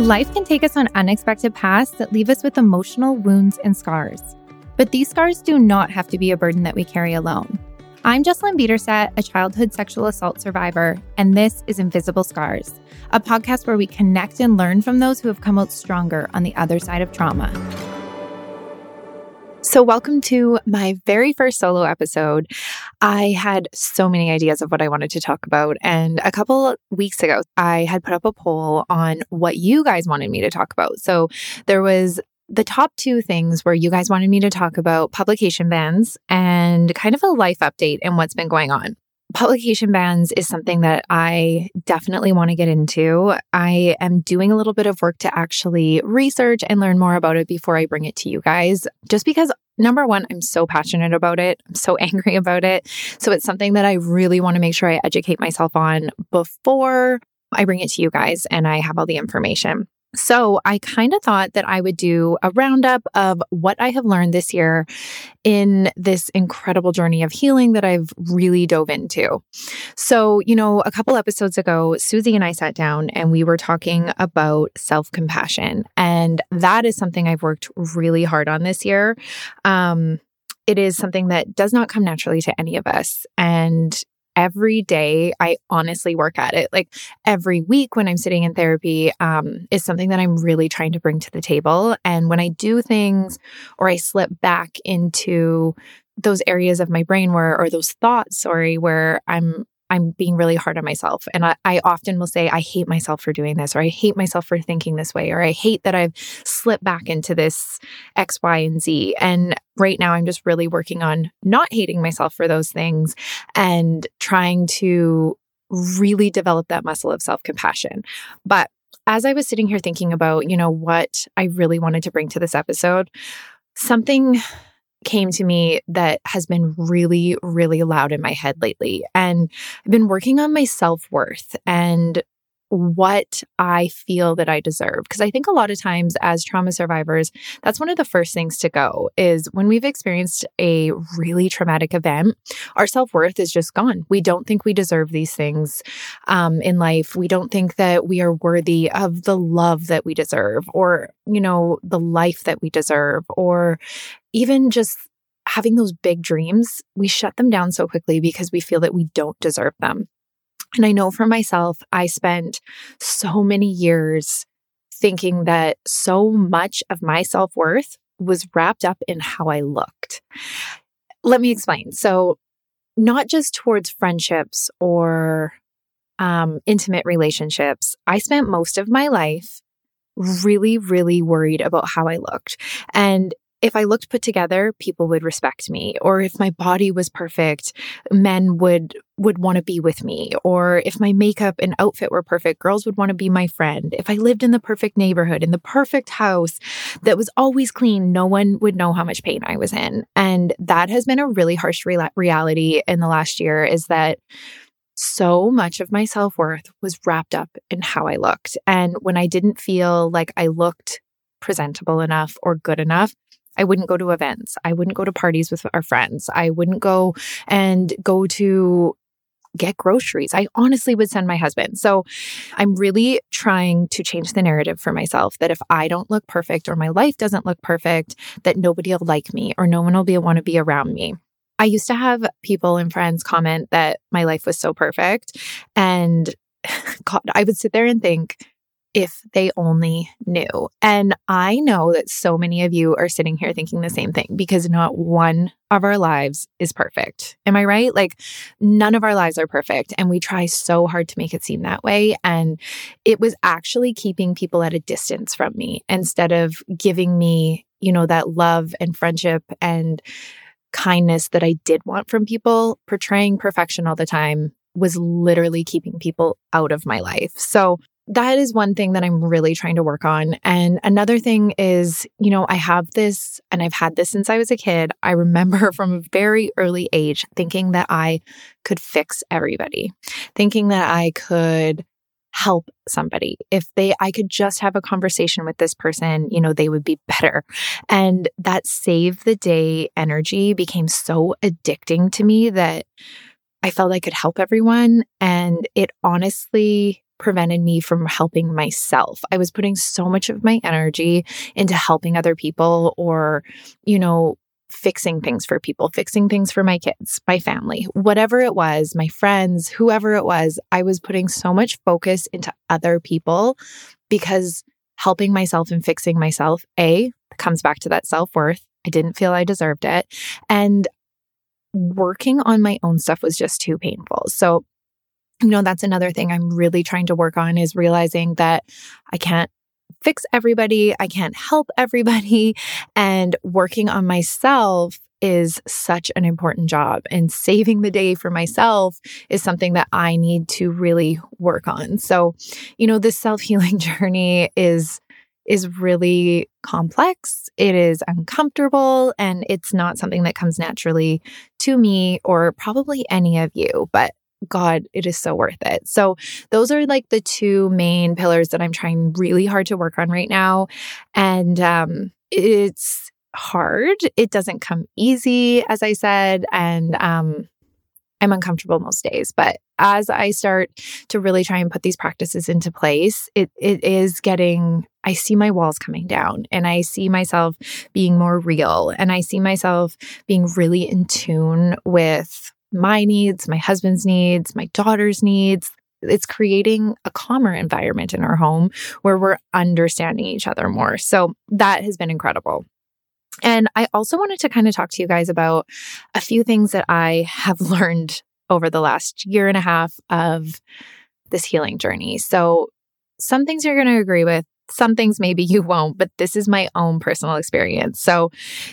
Life can take us on unexpected paths that leave us with emotional wounds and scars. But these scars do not have to be a burden that we carry alone. I'm Jessalynn Biederstadt, a childhood sexual assault survivor, and this is Invisible Scars, a podcast where we connect and learn from those who have come out stronger on the other side of trauma. So, welcome to my very first solo episode. I had so many ideas of what I wanted to talk about. And a couple weeks ago, I had put up a poll on what you guys wanted me to talk about. So, there was the top two things where you guys wanted me to talk about publication bans and kind of a life update and what's been going on publication bans is something that I definitely want to get into. I am doing a little bit of work to actually research and learn more about it before I bring it to you guys, just because number one, I'm so passionate about it. I'm so angry about it. So it's something that I really want to make sure I educate myself on before I bring it to you guys and I have all the information. So I kind of thought that I would do a roundup of what I have learned this year in this incredible journey of healing that I've really dove into. So, you know, a couple episodes ago, Susie and I sat down and we were talking about self compassion. And that is something I've worked really hard on this year. Um, it is something that does not come naturally to any of us. And every day I honestly work at it. Like every week when I'm sitting in therapy um, is something that I'm really trying to bring to the table. And when I do things or I slip back into those areas of my brain where, or those thoughts, sorry, where I'm I'm being really hard on myself. And I, I, often will say, I hate myself for doing this, or I hate myself for thinking this way, or I hate that I've slipped back into this X, Y, and Z. And right now, I'm just really working on not hating myself for those things and trying to really develop that muscle of self compassion. But as I was sitting here thinking about, you know, what I really wanted to bring to this episode, something came to me that has been really, really loud in my head lately. And I've been working on my self worth and what I feel that I deserve. Because I think a lot of times as trauma survivors, that's one of the first things to go is when we've experienced a really traumatic event, our self worth is just gone. We don't think we deserve these things um, in life. We don't think that we are worthy of the love that we deserve or, you know, the life that we deserve or even just having those big dreams, we shut them down so quickly because we feel that we don't deserve them. And I know for myself, I spent so many years thinking that so much of my self worth was wrapped up in how I looked. Let me explain. So, not just towards friendships or um, intimate relationships, I spent most of my life really, really worried about how I looked. And if I looked put together, people would respect me. Or if my body was perfect, men would would want to be with me. Or if my makeup and outfit were perfect, girls would want to be my friend. If I lived in the perfect neighborhood, in the perfect house that was always clean, no one would know how much pain I was in. And that has been a really harsh re- reality in the last year is that so much of my self worth was wrapped up in how I looked. And when I didn't feel like I looked presentable enough or good enough, I wouldn't go to events. I wouldn't go to parties with our friends. I wouldn't go and go to get groceries. I honestly would send my husband. So I'm really trying to change the narrative for myself that if I don't look perfect or my life doesn't look perfect, that nobody will like me or no one will be want to be around me. I used to have people and friends comment that my life was so perfect and God, I would sit there and think, if they only knew. And I know that so many of you are sitting here thinking the same thing because not one of our lives is perfect. Am I right? Like, none of our lives are perfect. And we try so hard to make it seem that way. And it was actually keeping people at a distance from me instead of giving me, you know, that love and friendship and kindness that I did want from people. Portraying perfection all the time was literally keeping people out of my life. So, that is one thing that I'm really trying to work on. And another thing is, you know, I have this and I've had this since I was a kid. I remember from a very early age thinking that I could fix everybody, thinking that I could help somebody. If they I could just have a conversation with this person, you know, they would be better. And that save the day energy became so addicting to me that I felt I could help everyone and it honestly prevented me from helping myself. I was putting so much of my energy into helping other people or, you know, fixing things for people, fixing things for my kids, my family, whatever it was, my friends, whoever it was. I was putting so much focus into other people because helping myself and fixing myself, A, comes back to that self worth. I didn't feel I deserved it. And working on my own stuff was just too painful. So, you know, that's another thing I'm really trying to work on is realizing that I can't fix everybody, I can't help everybody. And working on myself is such an important job and saving the day for myself is something that I need to really work on. So, you know, this self-healing journey is is really complex. It is uncomfortable and it's not something that comes naturally to me or probably any of you, but God, it is so worth it. So, those are like the two main pillars that I'm trying really hard to work on right now. And um, it's hard. It doesn't come easy, as I said. And um, I'm uncomfortable most days. But as I start to really try and put these practices into place, it it is getting I see my walls coming down and I see myself being more real and I see myself being really in tune with my needs, my husband's needs, my daughter's needs. It's creating a calmer environment in our home where we're understanding each other more. So that has been incredible. And I also wanted to kind of talk to you guys about a few things that I have learned over the last year and a half of this healing journey. So, some things you're going to agree with, some things maybe you won't, but this is my own personal experience. So,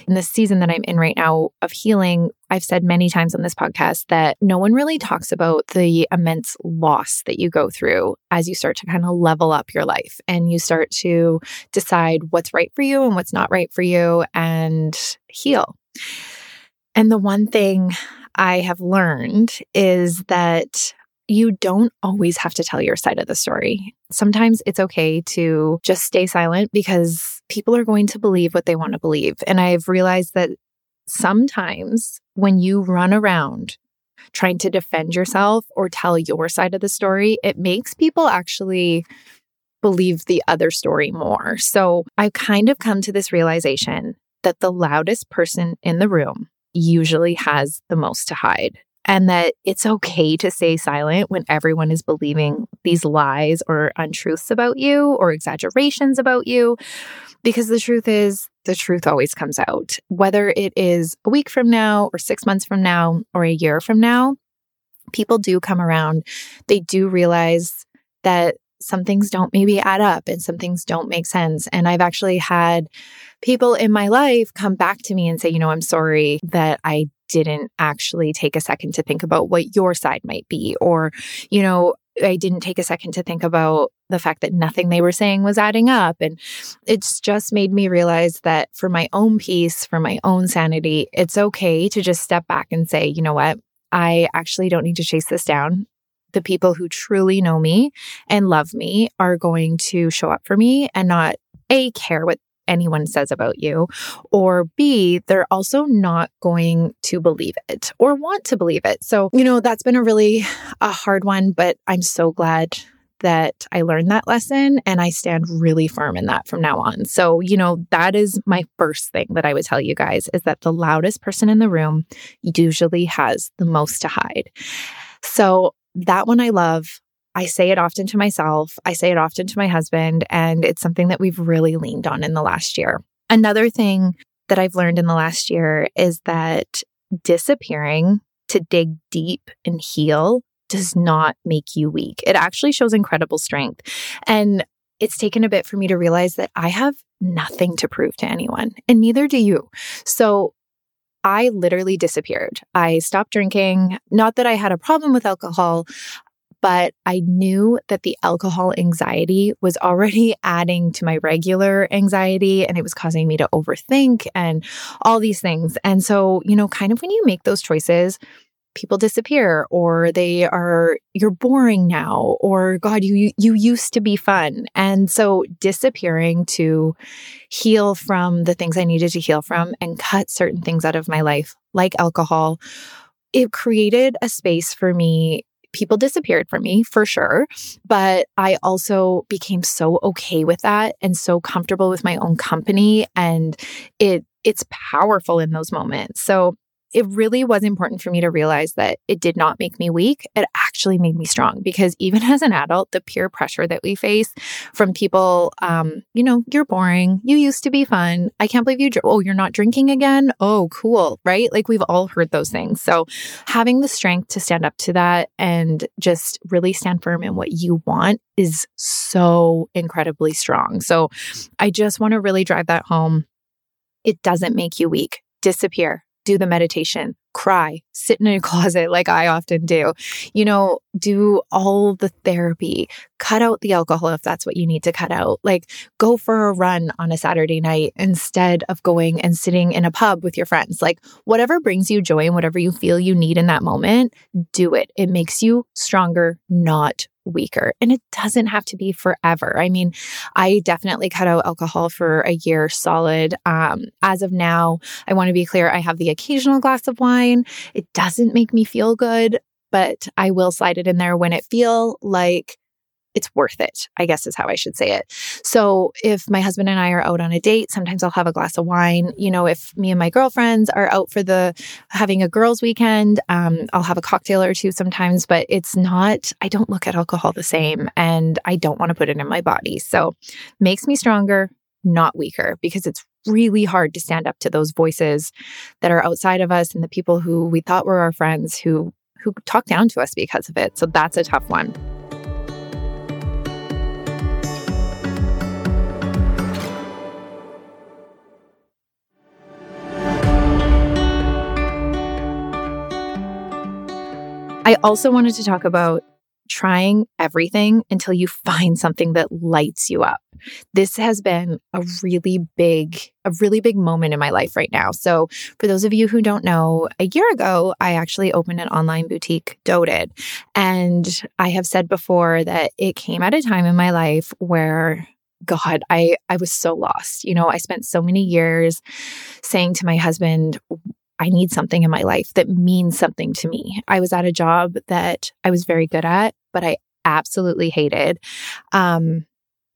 in the season that I'm in right now of healing, I've said many times on this podcast that no one really talks about the immense loss that you go through as you start to kind of level up your life and you start to decide what's right for you and what's not right for you and heal. And the one thing I have learned is that you don't always have to tell your side of the story. Sometimes it's okay to just stay silent because people are going to believe what they want to believe. And I've realized that sometimes when you run around trying to defend yourself or tell your side of the story, it makes people actually believe the other story more. So I've kind of come to this realization that the loudest person in the room usually has the most to hide and that it's okay to stay silent when everyone is believing these lies or untruths about you or exaggerations about you. Because the truth is, the truth always comes out, whether it is a week from now or six months from now or a year from now. People do come around. They do realize that some things don't maybe add up and some things don't make sense. And I've actually had people in my life come back to me and say, you know, I'm sorry that I didn't actually take a second to think about what your side might be. Or, you know, I didn't take a second to think about the fact that nothing they were saying was adding up. And it's just made me realize that for my own peace, for my own sanity, it's okay to just step back and say, you know what? I actually don't need to chase this down. The people who truly know me and love me are going to show up for me and not A, care what anyone says about you, or B, they're also not going to believe it or want to believe it. So, you know, that's been a really a hard one, but I'm so glad that I learned that lesson and I stand really firm in that from now on. So, you know, that is my first thing that I would tell you guys is that the loudest person in the room usually has the most to hide. So, that one I love. I say it often to myself, I say it often to my husband, and it's something that we've really leaned on in the last year. Another thing that I've learned in the last year is that disappearing to dig deep and heal does not make you weak. It actually shows incredible strength. And it's taken a bit for me to realize that I have nothing to prove to anyone, and neither do you. So I literally disappeared. I stopped drinking. Not that I had a problem with alcohol but I knew that the alcohol anxiety was already adding to my regular anxiety and it was causing me to overthink and all these things. And so, you know, kind of when you make those choices, people disappear or they are you're boring now or god you you used to be fun and so disappearing to heal from the things i needed to heal from and cut certain things out of my life like alcohol it created a space for me people disappeared from me for sure. But I also became so okay with that and so comfortable with my own company. And it, it's powerful in those moments. So it really was important for me to realize that it did not make me weak. It actually made me strong because even as an adult, the peer pressure that we face from people, um, you know, you're boring. You used to be fun. I can't believe you. Dr- oh, you're not drinking again. Oh, cool. Right. Like we've all heard those things. So having the strength to stand up to that and just really stand firm in what you want is so incredibly strong. So I just want to really drive that home. It doesn't make you weak. Disappear do the meditation, cry, sit in a closet like I often do, you know, do all the therapy, cut out the alcohol if that's what you need to cut out. Like go for a run on a Saturday night instead of going and sitting in a pub with your friends. Like whatever brings you joy and whatever you feel you need in that moment, do it. It makes you stronger, not weaker. And it doesn't have to be forever. I mean, I definitely cut out alcohol for a year solid. Um, as of now, I want to be clear I have the occasional glass of wine. It doesn't make me feel good, but I will slide it in there when it feel like it's worth it, I guess is how I should say it. So if my husband and I are out on a date, sometimes I'll have a glass of wine. You know, if me and my girlfriends are out for the having a girls' weekend, um, I'll have a cocktail or two sometimes, but it's not, I don't look at alcohol the same and I don't want to put it in my body. So makes me stronger, not weaker, because it's really hard to stand up to those voices that are outside of us and the people who we thought were our friends who who talk down to us because of it. So that's a tough one. Also wanted to talk about trying everything until you find something that lights you up. This has been a really big, a really big moment in my life right now. So, for those of you who don't know, a year ago, I actually opened an online boutique, Doted. And I have said before that it came at a time in my life where God, I I was so lost. You know, I spent so many years saying to my husband, I need something in my life that means something to me. I was at a job that I was very good at, but I absolutely hated. Um,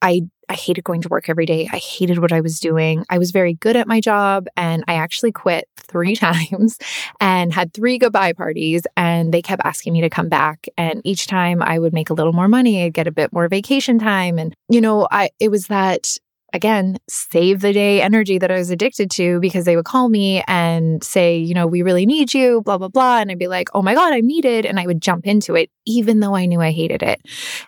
I I hated going to work every day. I hated what I was doing. I was very good at my job and I actually quit three times and had three goodbye parties and they kept asking me to come back and each time I would make a little more money, I'd get a bit more vacation time and you know, I it was that again, save the day energy that I was addicted to because they would call me and say, you know, we really need you, blah, blah, blah. And I'd be like, oh my God, I'm needed. And I would jump into it, even though I knew I hated it.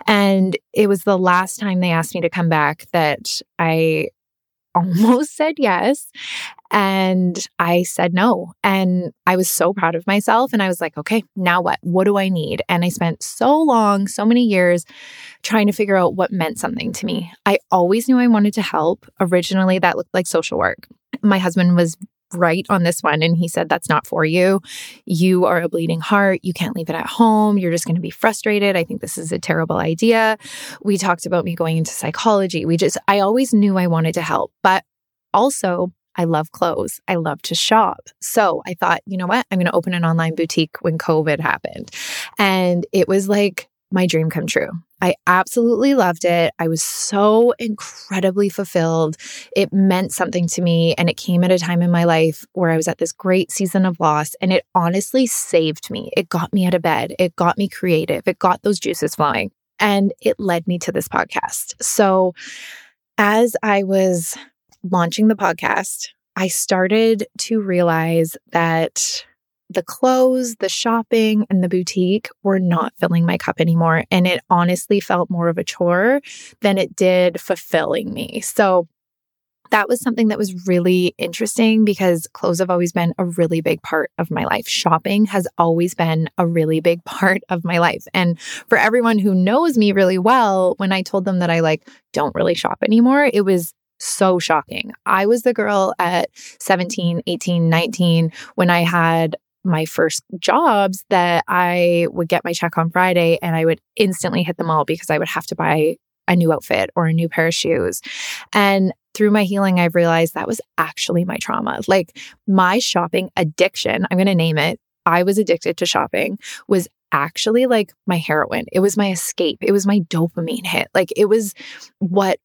And it was the last time they asked me to come back that I almost said yes. And I said no. And I was so proud of myself. And I was like, okay, now what? What do I need? And I spent so long, so many years trying to figure out what meant something to me. I always knew I wanted to help. Originally, that looked like social work. My husband was right on this one. And he said, That's not for you. You are a bleeding heart. You can't leave it at home. You're just going to be frustrated. I think this is a terrible idea. We talked about me going into psychology. We just, I always knew I wanted to help, but also, I love clothes. I love to shop. So I thought, you know what? I'm going to open an online boutique when COVID happened. And it was like my dream come true. I absolutely loved it. I was so incredibly fulfilled. It meant something to me. And it came at a time in my life where I was at this great season of loss. And it honestly saved me. It got me out of bed. It got me creative. It got those juices flowing. And it led me to this podcast. So as I was launching the podcast, I started to realize that the clothes, the shopping, and the boutique were not filling my cup anymore. And it honestly felt more of a chore than it did fulfilling me. So that was something that was really interesting because clothes have always been a really big part of my life. Shopping has always been a really big part of my life. And for everyone who knows me really well, when I told them that I like don't really shop anymore, it was so shocking. I was the girl at 17, 18, 19 when I had my first jobs that I would get my check on Friday and I would instantly hit them all because I would have to buy a new outfit or a new pair of shoes. And through my healing, I've realized that was actually my trauma. Like my shopping addiction, I'm going to name it. I was addicted to shopping, was actually like my heroin. It was my escape. It was my dopamine hit. Like it was what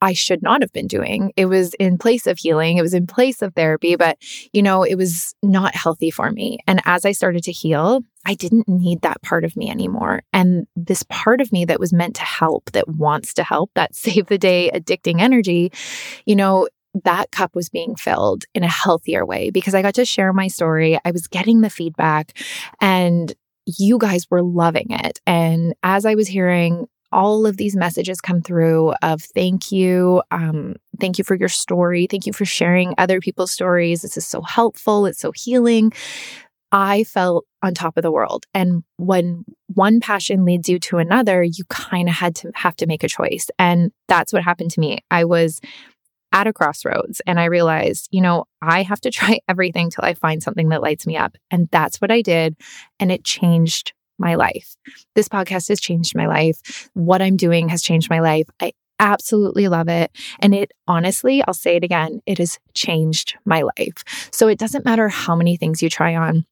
I should not have been doing. It was in place of healing, it was in place of therapy, but you know, it was not healthy for me. And as I started to heal, I didn't need that part of me anymore. And this part of me that was meant to help, that wants to help, that save the day addicting energy, you know, that cup was being filled in a healthier way because I got to share my story. I was getting the feedback and you guys were loving it. And as I was hearing all of these messages come through of thank you um, thank you for your story. Thank you for sharing other people's stories. This is so helpful. It's so healing. I felt on top of the world. And when one passion leads you to another you kind of had to have to make a choice. And that's what happened to me. I was at a crossroads and I realized, you know, I have to try everything till I find something that lights me up. And that's what I did. And it changed my life. This podcast has changed my life. What I'm doing has changed my life. I absolutely love it. And it honestly, I'll say it again, it has changed my life. So it doesn't matter how many things you try on.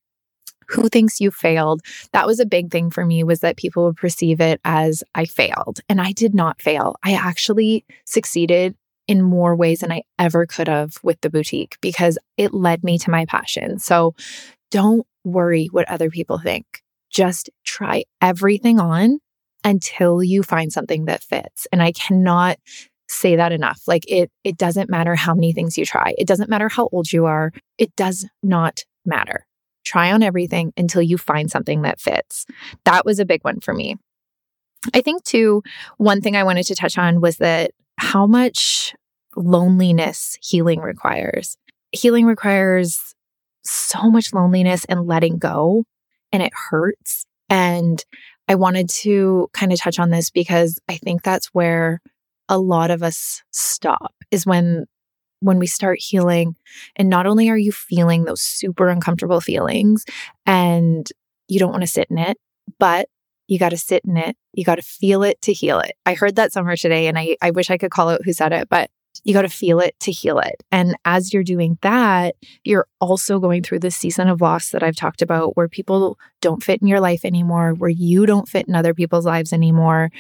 Who thinks you failed? That was a big thing for me was that people would perceive it as I failed. And I did not fail. I actually succeeded in more ways than I ever could have with the boutique because it led me to my passion. So don't worry what other people think just try everything on until you find something that fits. And I cannot say that enough. Like it it doesn't matter how many things you try. It doesn't matter how old you are. It does not matter. Try on everything until you find something that fits. That was a big one for me. I think too one thing I wanted to touch on was that how much loneliness healing requires. Healing requires so much loneliness and letting go and it hurts. And I wanted to kind of touch on this because I think that's where a lot of us stop is when when we start healing and not only are you feeling those super uncomfortable feelings and you don't want to sit in it, but you got to sit in it. You got to feel it to heal it. I heard that somewhere today and I, I wish I could call out who said it, but you got to feel it to heal it. And as you're doing that, you're also going through this season of loss that I've talked about where people don't fit in your life anymore, where you don't fit in other people's lives anymore.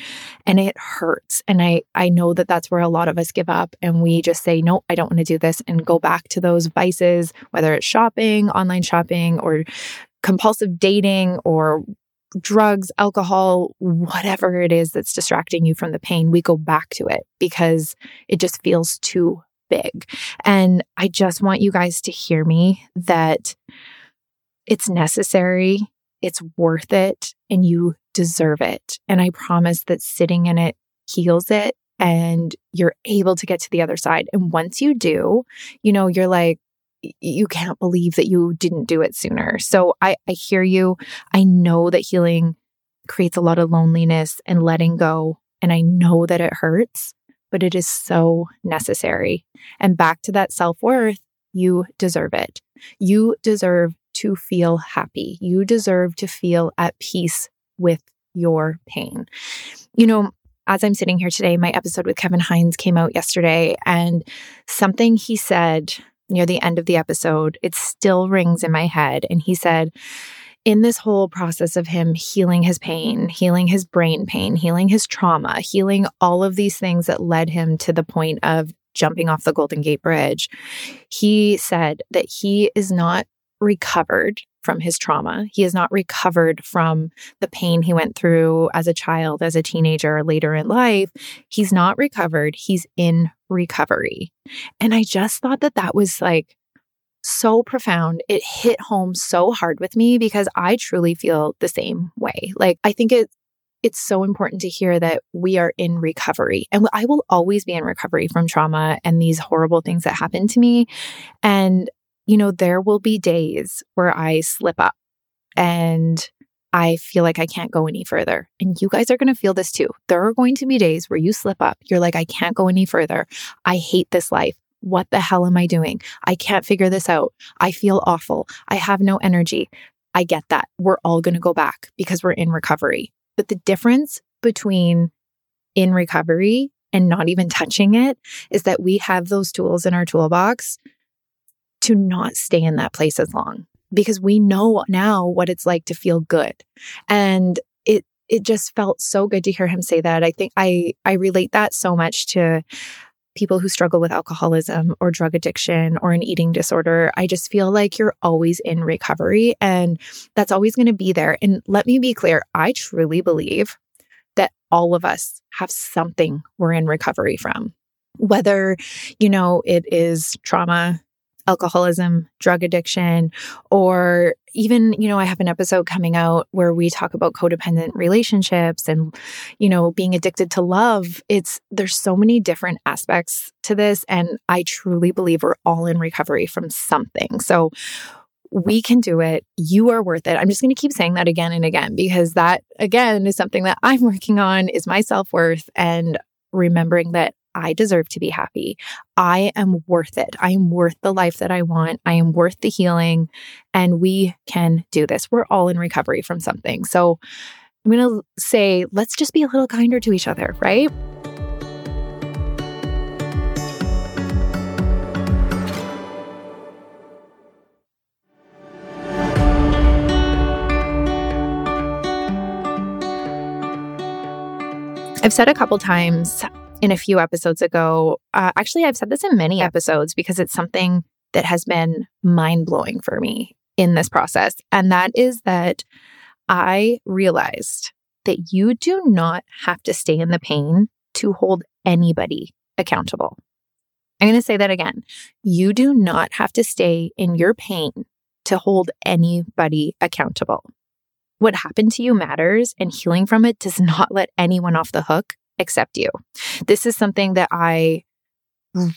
And it hurts. And I, I know that that's where a lot of us give up and we just say, no, I don't want to do this and go back to those vices, whether it's shopping, online shopping, or compulsive dating or drugs, alcohol, whatever it is that's distracting you from the pain, we go back to it because it just feels too big. And I just want you guys to hear me that it's necessary, it's worth it, and you deserve it. And I promise that sitting in it heals it and you're able to get to the other side. And once you do, you know, you're like, you can't believe that you didn't do it sooner. So I, I hear you. I know that healing creates a lot of loneliness and letting go. And I know that it hurts, but it is so necessary. And back to that self worth, you deserve it. You deserve to feel happy. You deserve to feel at peace with your pain. You know, as I'm sitting here today, my episode with Kevin Hines came out yesterday, and something he said near the end of the episode, it still rings in my head. And he said, in this whole process of him healing his pain, healing his brain pain, healing his trauma, healing all of these things that led him to the point of jumping off the Golden Gate Bridge, he said that he is not recovered from his trauma. He has not recovered from the pain he went through as a child, as a teenager, later in life. He's not recovered. He's in recovery. And I just thought that that was like so profound. It hit home so hard with me because I truly feel the same way. Like, I think it, it's so important to hear that we are in recovery. And I will always be in recovery from trauma and these horrible things that happened to me. And you know, there will be days where I slip up and I feel like I can't go any further. And you guys are going to feel this too. There are going to be days where you slip up. You're like, I can't go any further. I hate this life. What the hell am I doing? I can't figure this out. I feel awful. I have no energy. I get that. We're all going to go back because we're in recovery. But the difference between in recovery and not even touching it is that we have those tools in our toolbox to not stay in that place as long. because we know now what it's like to feel good. And it it just felt so good to hear him say that. I think I I relate that so much to people who struggle with alcoholism or drug addiction or an eating disorder. I just feel like you're always in recovery and that's always going to be there. And let me be clear, I truly believe that all of us have something we're in recovery from. Whether, you know, it is trauma, alcoholism, drug addiction, or even, you know, I have an episode coming out where we talk about codependent relationships and, you know, being addicted to love. It's, there's so many different aspects to this. And I truly believe we're all in recovery from something. So, we can do it. You are worth it. I'm just going to keep saying that again and again because that, again, is something that I'm working on is my self worth and remembering that I deserve to be happy. I am worth it. I am worth the life that I want. I am worth the healing. And we can do this. We're all in recovery from something. So I'm going to say, let's just be a little kinder to each other, right? I've said a couple times in a few episodes ago. Uh, actually, I've said this in many episodes because it's something that has been mind blowing for me in this process. And that is that I realized that you do not have to stay in the pain to hold anybody accountable. I'm going to say that again. You do not have to stay in your pain to hold anybody accountable. What happened to you matters, and healing from it does not let anyone off the hook accept you. This is something that I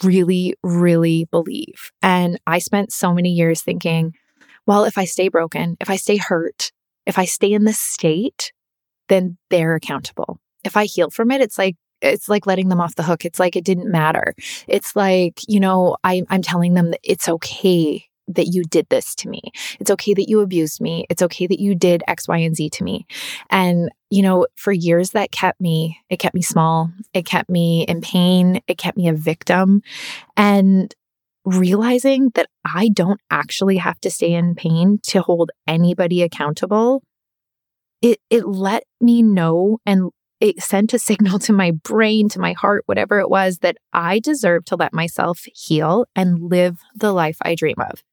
really, really believe. And I spent so many years thinking, well, if I stay broken, if I stay hurt, if I stay in this state, then they're accountable. If I heal from it, it's like, it's like letting them off the hook. It's like it didn't matter. It's like, you know, I, I'm telling them that it's okay that you did this to me. It's okay that you abused me. It's okay that you did X, Y, and Z to me. And, you know, for years that kept me, it kept me small. It kept me in pain. It kept me a victim. And realizing that I don't actually have to stay in pain to hold anybody accountable, it, it let me know and it sent a signal to my brain, to my heart, whatever it was, that I deserve to let myself heal and live the life I dream of.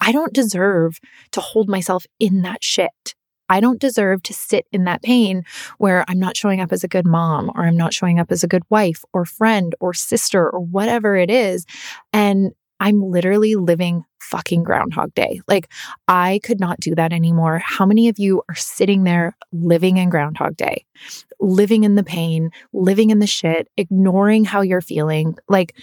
I don't deserve to hold myself in that shit. I don't deserve to sit in that pain where I'm not showing up as a good mom or I'm not showing up as a good wife or friend or sister or whatever it is. And I'm literally living fucking Groundhog Day. Like, I could not do that anymore. How many of you are sitting there living in Groundhog Day, living in the pain, living in the shit, ignoring how you're feeling? Like,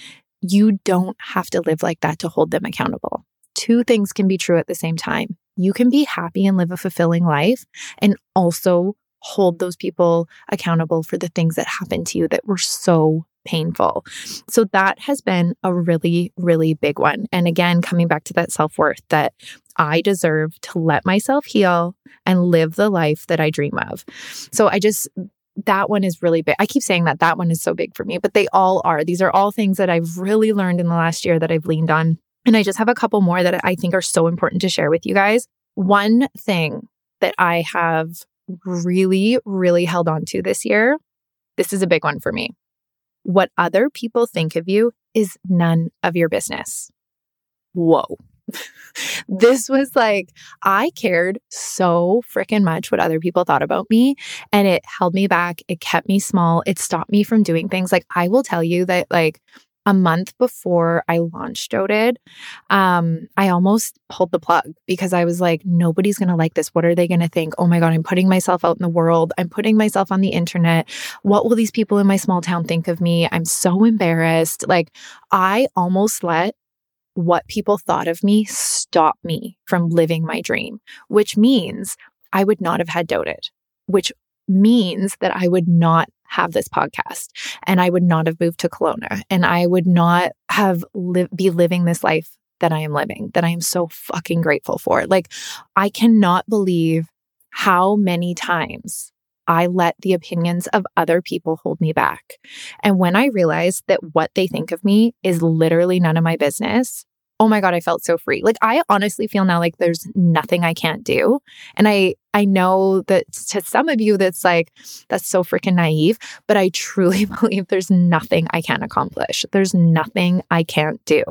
you don't have to live like that to hold them accountable two things can be true at the same time. You can be happy and live a fulfilling life and also hold those people accountable for the things that happened to you that were so painful. So that has been a really, really big one. And again, coming back to that self worth that I deserve to let myself heal and live the life that I dream of. So I just, that one is really big. I keep saying that that one is so big for me, but they all are. These are all things that I've really learned in the last year that I've leaned on and I just have a couple more that I think are so important to share with you guys. One thing that I have really, really held on to this year, this is a big one for me. What other people think of you is none of your business. Whoa. this was like, I cared so freaking much what other people thought about me. And it held me back. It kept me small. It stopped me from doing things. Like, I will tell you that, like, a month before I launched Doted, um, I almost pulled the plug because I was like, nobody's going to like this. What are they going to think? Oh my God, I'm putting myself out in the world. I'm putting myself on the internet. What will these people in my small town think of me? I'm so embarrassed. Like, I almost let what people thought of me stop me from living my dream, which means I would not have had Doted, which means that I would not have this podcast and I would not have moved to Kelowna and I would not have li- be living this life that I am living that I am so fucking grateful for. Like I cannot believe how many times I let the opinions of other people hold me back. And when I realized that what they think of me is literally none of my business, oh my god i felt so free. Like i honestly feel now like there's nothing i can't do. And i i know that to some of you that's like that's so freaking naive but i truly believe there's nothing i can't accomplish. There's nothing i can't do.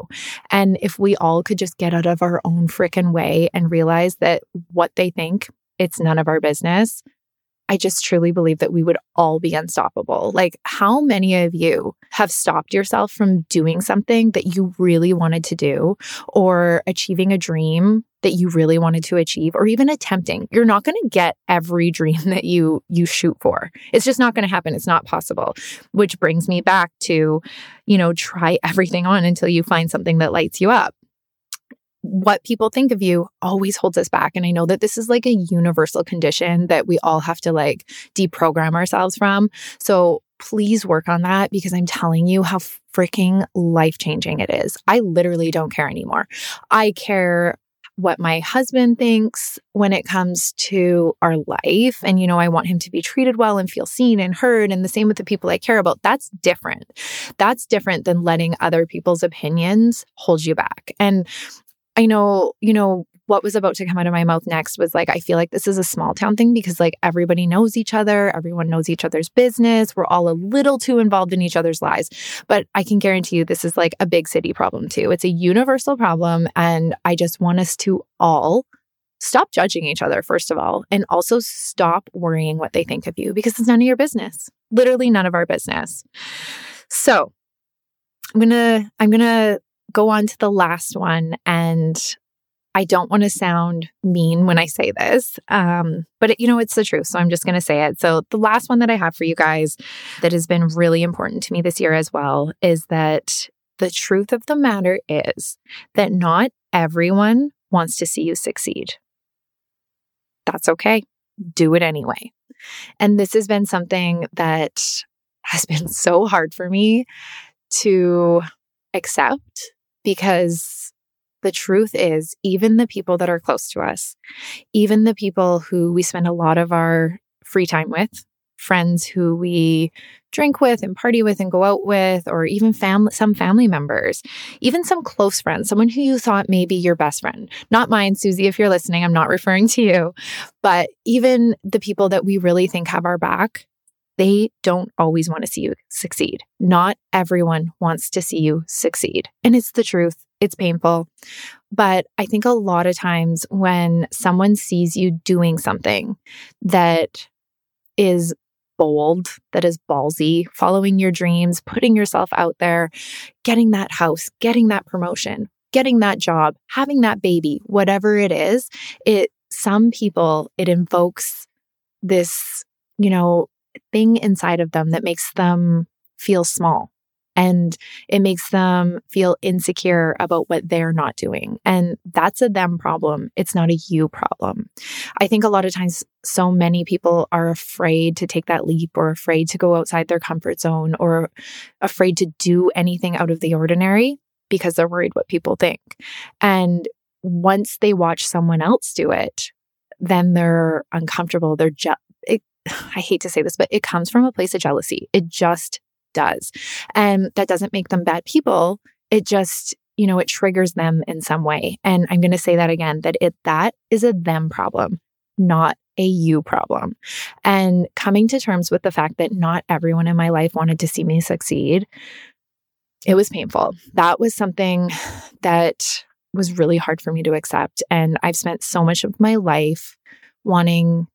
And if we all could just get out of our own freaking way and realize that what they think it's none of our business I just truly believe that we would all be unstoppable. Like, how many of you have stopped yourself from doing something that you really wanted to do or achieving a dream that you really wanted to achieve or even attempting? You're not going to get every dream that you you shoot for. It's just not going to happen. It's not possible. Which brings me back to, you know, try everything on until you find something that lights you up what people think of you always holds us back. And I know that this is like a universal condition that we all have to like deprogram ourselves from. So please work on that because I'm telling you how freaking life changing it is. I literally don't care anymore. I care what my husband thinks when it comes to our life. And, you know, I want him to be treated well and feel seen and heard. And the same with the people I care about. That's different. That's different than letting other people's opinions hold you back. And I know, you know, what was about to come out of my mouth next was like, I feel like this is a small town thing because like everybody knows each other, everyone knows each other's business. We're all a little too involved in each other's lives. But I can guarantee you this is like a big city problem too. It's a universal problem. And I just want us to all stop judging each other, first of all, and also stop worrying what they think of you because it's none of your business. Literally none of our business. So I'm gonna, I'm gonna go on to the last one. And I don't want to sound mean when I say this, um, but it, you know, it's the truth. So I'm just going to say it. So, the last one that I have for you guys that has been really important to me this year as well is that the truth of the matter is that not everyone wants to see you succeed. That's okay. Do it anyway. And this has been something that has been so hard for me to accept because the truth is, even the people that are close to us, even the people who we spend a lot of our free time with, friends who we drink with and party with and go out with, or even some family members, even some close friends, someone who you thought may be your best friend. Not mine, Susie, if you're listening, I'm not referring to you, but even the people that we really think have our back, they don't always want to see you succeed. Not everyone wants to see you succeed. And it's the truth. It's painful. But I think a lot of times when someone sees you doing something that is bold, that is ballsy, following your dreams, putting yourself out there, getting that house, getting that promotion, getting that job, having that baby, whatever it is, it some people it invokes this, you know, thing inside of them that makes them feel small and it makes them feel insecure about what they're not doing. And that's a them problem. It's not a you problem. I think a lot of times, so many people are afraid to take that leap or afraid to go outside their comfort zone or afraid to do anything out of the ordinary because they're worried what people think. And once they watch someone else do it, then they're uncomfortable. They're je- I hate to say this, but it comes from a place of jealousy. It just does. And that doesn't make them bad people. It just, you know, it triggers them in some way. And I'm going to say that again that it that is a them problem, not a you problem. And coming to terms with the fact that not everyone in my life wanted to see me succeed, it was painful. That was something that was really hard for me to accept. And I've spent so much of my life wanting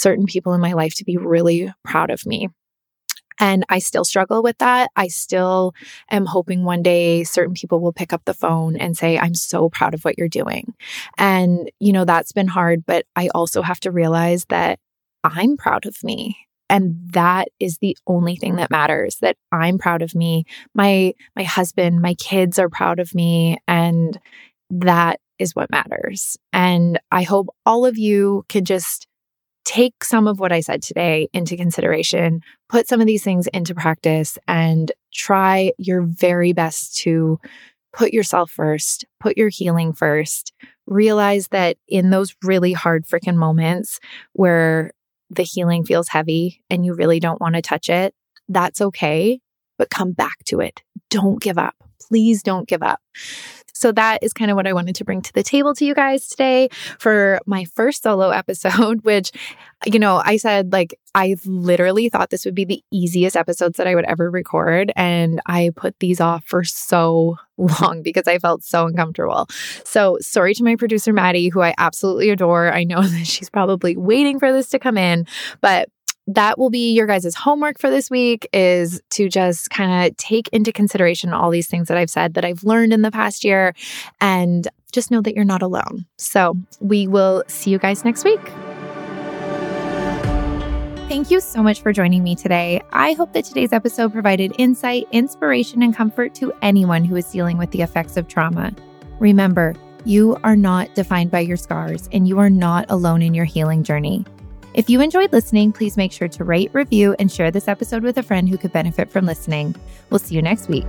certain people in my life to be really proud of me. And I still struggle with that. I still am hoping one day certain people will pick up the phone and say, I'm so proud of what you're doing. And, you know, that's been hard, but I also have to realize that I'm proud of me. And that is the only thing that matters that I'm proud of me. My, my husband, my kids are proud of me. And that is what matters. And I hope all of you can just take some of what I said today into consideration, put some of these things into practice, and try your very best to put yourself first, put your healing first. Realize that in those really hard freaking moments where the healing feels heavy and you really don't want to touch it, that's okay, but come back to it. Don't give up. Please don't give up. So that is kind of what I wanted to bring to the table to you guys today for my first solo episode, which, you know, I said like, I literally thought this would be the easiest episodes that I would ever record. And I put these off for so long because I felt so uncomfortable. So sorry to my producer, Maddie, who I absolutely adore. I know that she's probably waiting for this to come in, but that will be your guys' homework for this week is to just kind of take into consideration all these things that I've said that I've learned in the past year and just know that you're not alone. So we will see you guys next week. Thank you so much for joining me today. I hope that today's episode provided insight, inspiration, and comfort to anyone who is dealing with the effects of trauma. Remember, you are not defined by your scars, and you are not alone in your healing journey. If you enjoyed listening, please make sure to rate, review, and share this episode with a friend who could benefit from listening. We'll see you next week.